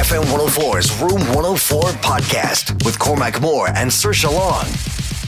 FM 104's Room 104 podcast with Cormac Moore and Saoirse Long.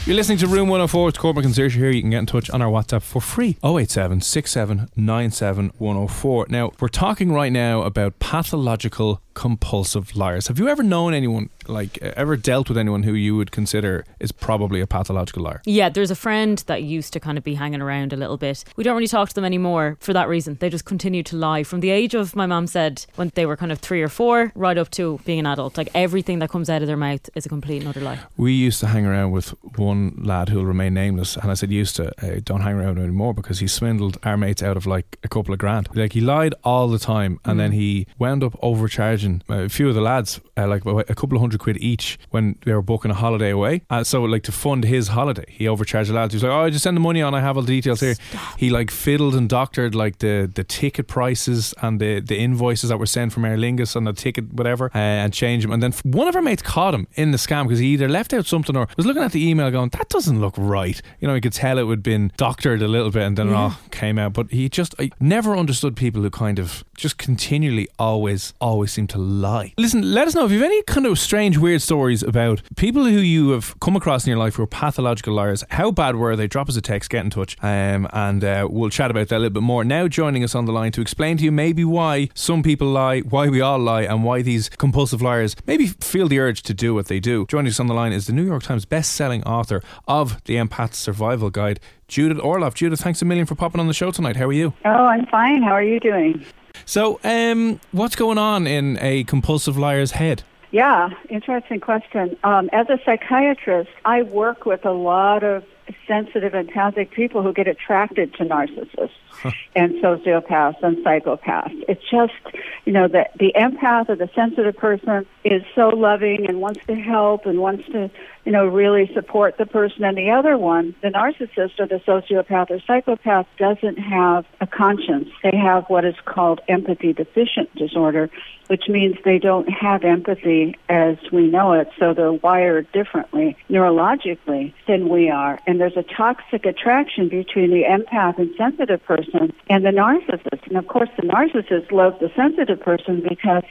You're listening to Room 104. It's Cormac and Saoirse here. You can get in touch on our WhatsApp for free 087 67 Now, we're talking right now about pathological compulsive liars. Have you ever known anyone, like, ever dealt with anyone who you would consider is probably a pathological liar? Yeah, there's a friend that used to kind of be hanging around a little bit. We don't really talk to them anymore for that reason. They just continue to lie from the age of, my mom said, when they were kind of three or four, right up to being an adult. Like, everything that comes out of their mouth is a complete and utter lie. We used to hang around with one lad who will remain nameless, and I said used to uh, don't hang around anymore because he swindled our mates out of like a couple of grand. Like he lied all the time, and then he wound up overcharging a few of the lads uh, like a couple of hundred quid each when they were booking a holiday away. Uh, so like to fund his holiday, he overcharged the lads. He was like, "Oh, just send the money on. I have all the details here." He like fiddled and doctored like the the ticket prices and the the invoices that were sent from Aer Lingus and the ticket whatever, uh, and change them. And then one of our mates caught him in the scam because he either left out something or was looking at the email going, "That doesn't look right." You know, he could tell it would been doctored a little bit, and then it all came out. But he just I never understood people who kind of just continually always always seem to lie. Listen, let us know if you have any kind of strange, weird stories about people who you have come across in your life who are pathological liars. How bad were they? Drop us a text, get in touch, um, and uh, we'll chat about that a little bit more. Now, joining us on the line to explain to you maybe why some people lie, why we all lie, and why these compulsive liars maybe feel the urge to do what they do. Joining us on the line is the New York Times best-selling author of the Empath Survival Guide, Judith Orloff. Judith, thanks a million for popping on the show tonight. How are you? Oh, I'm fine. How are you doing? So, um, what's going on in a compulsive liar's head? Yeah, interesting question. Um, as a psychiatrist, I work with a lot of sensitive, empathic people who get attracted to narcissists and sociopaths and psychopaths. It's just, you know, that the empath or the sensitive person is so loving and wants to help and wants to, you know, really support the person. And the other one, the narcissist or the sociopath or psychopath, doesn't have a conscience. They have what is called empathy deficient disorder, which means they don't have empathy as we know it. So they're wired differently neurologically than we are. And there's a toxic attraction between the empath and sensitive person and the narcissist. And of course, the narcissist loves the sensitive person because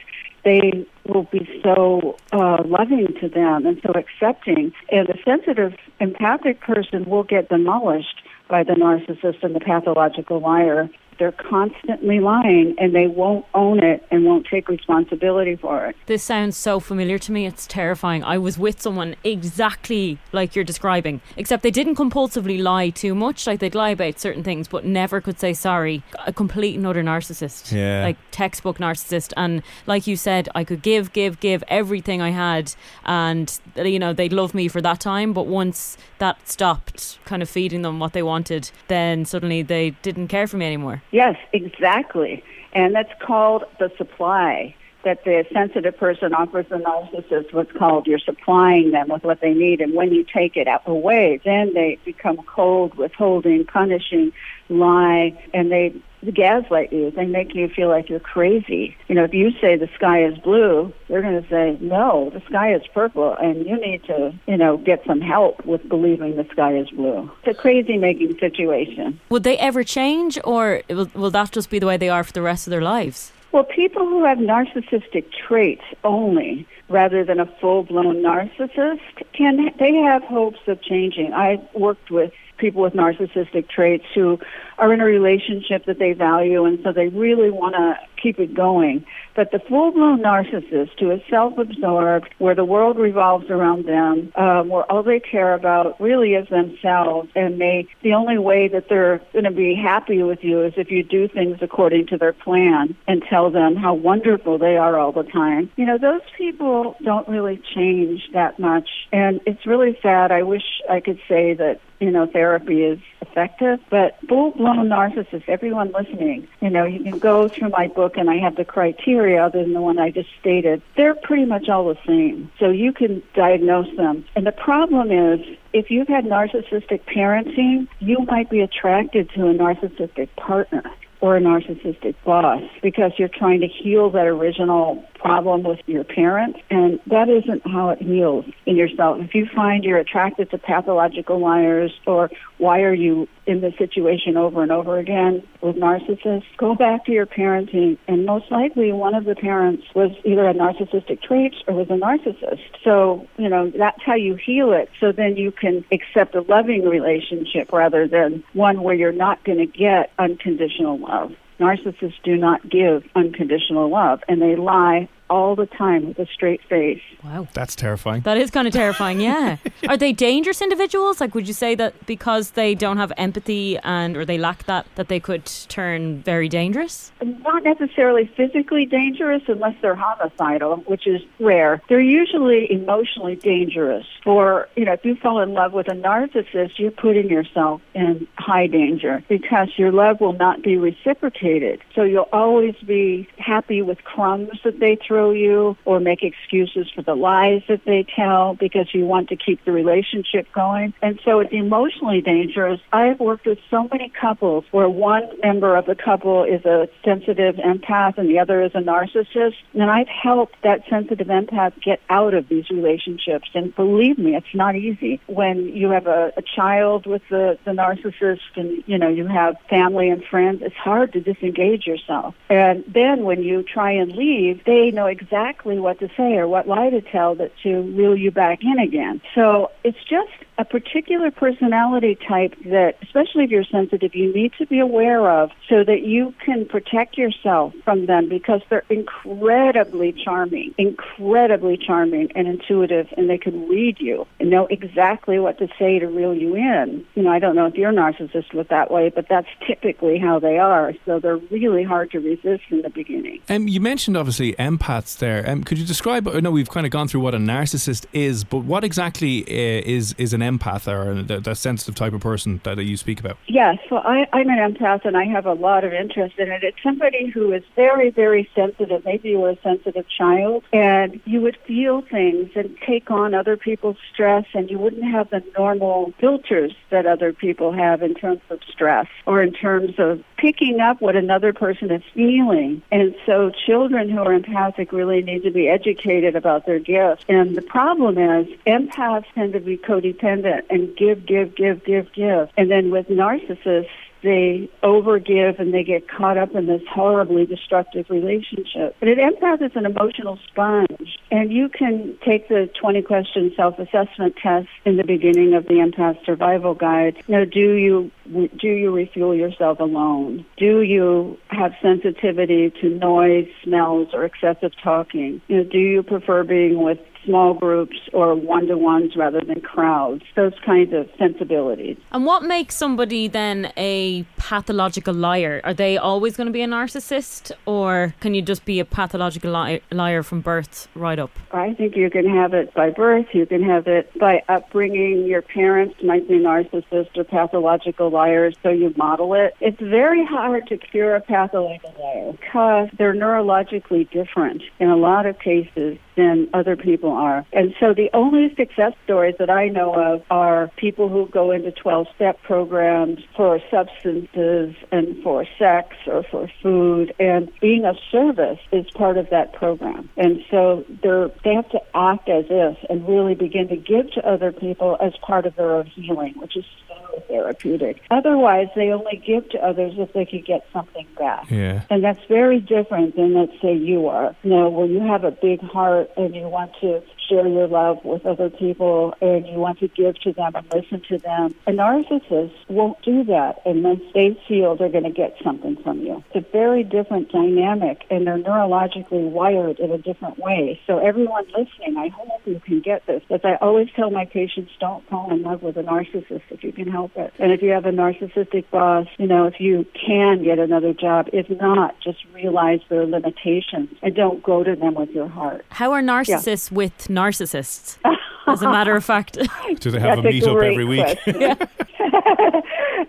they will be so uh, loving to them and so accepting. And the sensitive, empathic person will get demolished by the narcissist and the pathological liar. They're constantly lying and they won't own it and won't take responsibility for it. This sounds so familiar to me. It's terrifying. I was with someone exactly like you're describing, except they didn't compulsively lie too much. Like they'd lie about certain things, but never could say sorry. A complete and utter narcissist. Yeah. Like textbook narcissist. And like you said, I could give, give, give everything I had, and you know they'd love me for that time. But once that stopped, kind of feeding them what they wanted, then suddenly they didn't care for me anymore. Yes, exactly. And that's called the supply that the sensitive person offers the narcissist what's called you're supplying them with what they need and when you take it away then they become cold withholding punishing lie and they gaslight you they make you feel like you're crazy you know if you say the sky is blue they're going to say no the sky is purple and you need to you know get some help with believing the sky is blue it's a crazy making situation Would they ever change, or will, will that just be the way they are for the rest of their lives? Well, people who have narcissistic traits only, rather than a full-blown narcissist, can they have hopes of changing? I worked with people with narcissistic traits who are in a relationship that they value, and so they really want to keep it going. But the full blown narcissist who is self absorbed, where the world revolves around them, um, where all they care about really is themselves, and they the only way that they're going to be happy with you is if you do things according to their plan and tell them how wonderful they are all the time. You know, those people don't really change that much. And it's really sad. I wish I could say that you know, therapy is effective. But full blown narcissists, everyone listening, you know, you can go through my book and I have the criteria other than the one I just stated. They're pretty much all the same. So you can diagnose them. And the problem is, if you've had narcissistic parenting, you might be attracted to a narcissistic partner or a narcissistic boss because you're trying to heal that original problem with your parents, and that isn't how it heals in yourself. If you find you're attracted to pathological liars, or why are you in this situation over and over again with narcissists, go back to your parenting, and most likely one of the parents was either a narcissistic trait or was a narcissist. So, you know, that's how you heal it. So then you can accept a loving relationship rather than one where you're not going to get unconditional love. Narcissists do not give unconditional love, and they lie all the time with a straight face. Wow. That's terrifying. That is kind of terrifying, yeah. Are they dangerous individuals? Like, would you say that because they don't have empathy and or they lack that, that they could turn very dangerous? Not necessarily physically dangerous unless they're homicidal, which is rare. They're usually emotionally dangerous. For, you know, if you fall in love with a narcissist, you're putting yourself in high danger because your love will not be reciprocated. So you'll always be happy with crumbs that they throw you or make excuses for the lies that they tell because you want to keep the relationship going. And so it's emotionally dangerous. I've worked with so many couples where one member of the couple is a sensitive empath and the other is a narcissist. And I've helped that sensitive empath get out of these relationships. And believe me, it's not easy when you have a, a child with the, the narcissist and, you know, you have family and friends. It's hard to disengage yourself. And then when you try and leave, they know exactly what to say or what lie to tell that to reel you back in again. So it's just a particular personality type that, especially if you're sensitive, you need to be aware of so that you can protect yourself from them because they're incredibly charming, incredibly charming and intuitive, and they can read you and know exactly what to say to reel you in. You know, I don't know if your narcissist was that way, but that's typically how they are. So they're really hard to resist in the beginning. Um, you mentioned obviously empaths there. Um, could you describe? I know we've kind of gone through what a narcissist is, but what exactly uh, is is an empath or the, the, sensitive type of person that you speak about? Yes, well, I, I'm an empath and I have a lot of interest in it. It's somebody who is very, very sensitive. Maybe you were a sensitive child and you would feel things and take on other people's stress and you wouldn't have the normal filters that other people have in terms of stress or in terms of picking up what another person is feeling. And so children who are empathic really need to be educated about their gifts. And the problem is empaths tend to be codependent and give, give, give, give, give. And then with narcissists, they overgive and they get caught up in this horribly destructive relationship. But an empath is an emotional sponge, and you can take the 20 question self assessment test in the beginning of the empath survival guide. You Now, do you do you refuel yourself alone? Do you have sensitivity to noise, smells, or excessive talking? You know, do you prefer being with small groups or one to ones rather than crowds, those kinds of sensibilities. And what makes somebody then a pathological liar? Are they always going to be a narcissist or can you just be a pathological li- liar from birth right up? I think you can have it by birth, you can have it by upbringing. Your parents might be narcissists or pathological liars, so you model it. It's very hard to cure a pathological liar because they're neurologically different in a lot of cases than other people are. And so the only success stories that I know of are people who go into 12 step programs for substances and for sex or for food. And being of service is part of that program. And so they're, they have to act as if and really begin to give to other people as part of their own healing, which is so therapeutic. Otherwise, they only give to others if they could get something back. Yeah. And that's very different than, let's say, you are. You know, when you have a big heart and you want to share your love with other people and you want to give to them and listen to them. A narcissist won't do that unless they feel they're going to get something from you. It's a very different dynamic and they're neurologically wired in a different way. So everyone listening, I hope you can get this. As I always tell my patients, don't fall in love with a narcissist if you can help it. And if you have a narcissistic boss, you know, if you can get another job, if not, just realize their limitations and don't go to them with your heart. How are narcissists yeah. with narcissists? As a matter of fact, do they have That's a meet up every week?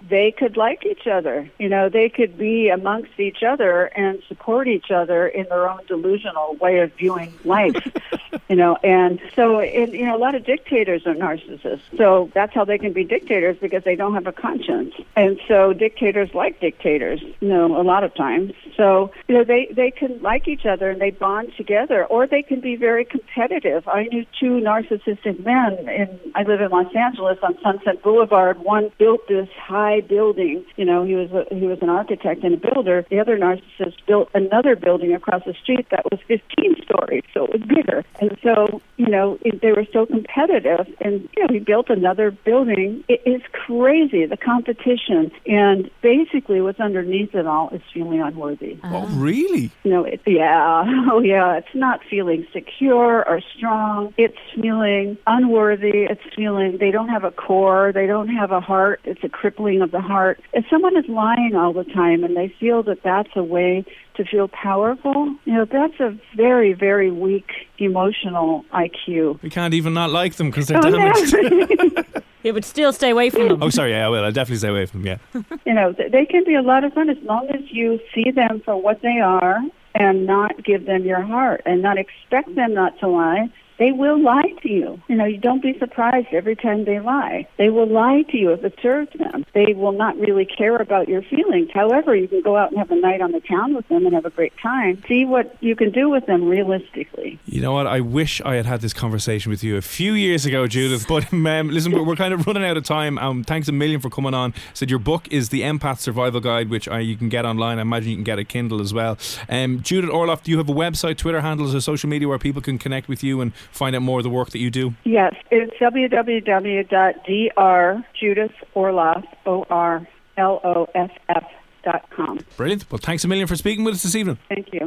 they could like each other. You know, they could be amongst each other and support each other in their own delusional way of viewing life. you know, and so it, you know, a lot of dictators are narcissists. So that's how they can be dictators because they don't have a conscience. And so dictators like dictators. You know, a lot of times. So you know, they they can like each other and they bond together, or they can be very competitive. I knew two narcissistic men, and I live in Los Angeles on Sunset Boulevard. One built this high building. You know, he was a, he was an architect and a builder. The other narcissist built another building across the street that was 15 stories, so it was bigger. And so, you know, it, they were so competitive. And you know, he built another building. It is crazy the competition, and basically, what's underneath it all is feeling unworthy. Uh-huh. Oh, really? You know, it, yeah, oh yeah. It's not feeling secure or strong. It's feeling unworthy. It's feeling they don't have a core. They don't have a heart. It's a crippling of the heart. If someone is lying all the time and they feel that that's a way to feel powerful, you know, that's a very, very weak emotional IQ. We can't even not like them because they're oh, damaged. yeah, but still stay away from them. Oh, sorry, yeah, I will. I'll definitely stay away from them, yeah. you know, they can be a lot of fun as long as you see them for what they are and not give them your heart and not expect them not to lie they will lie to you. You know, you don't be surprised every time they lie. They will lie to you if it serves them. They will not really care about your feelings. However, you can go out and have a night on the town with them and have a great time. See what you can do with them realistically. You know what? I wish I had had this conversation with you a few years ago, Judith. But um, listen, we're kind of running out of time. Um, thanks a million for coming on. Said your book is the Empath Survival Guide, which uh, you can get online. I imagine you can get a Kindle as well. Um, Judith Orloff, do you have a website, Twitter handles, or social media where people can connect with you and find out more of the work that you do? Yes, it's www.drjudithorloff, O-R-L-O-F-F dot com. Brilliant. Well, thanks a million for speaking with us this evening. Thank you.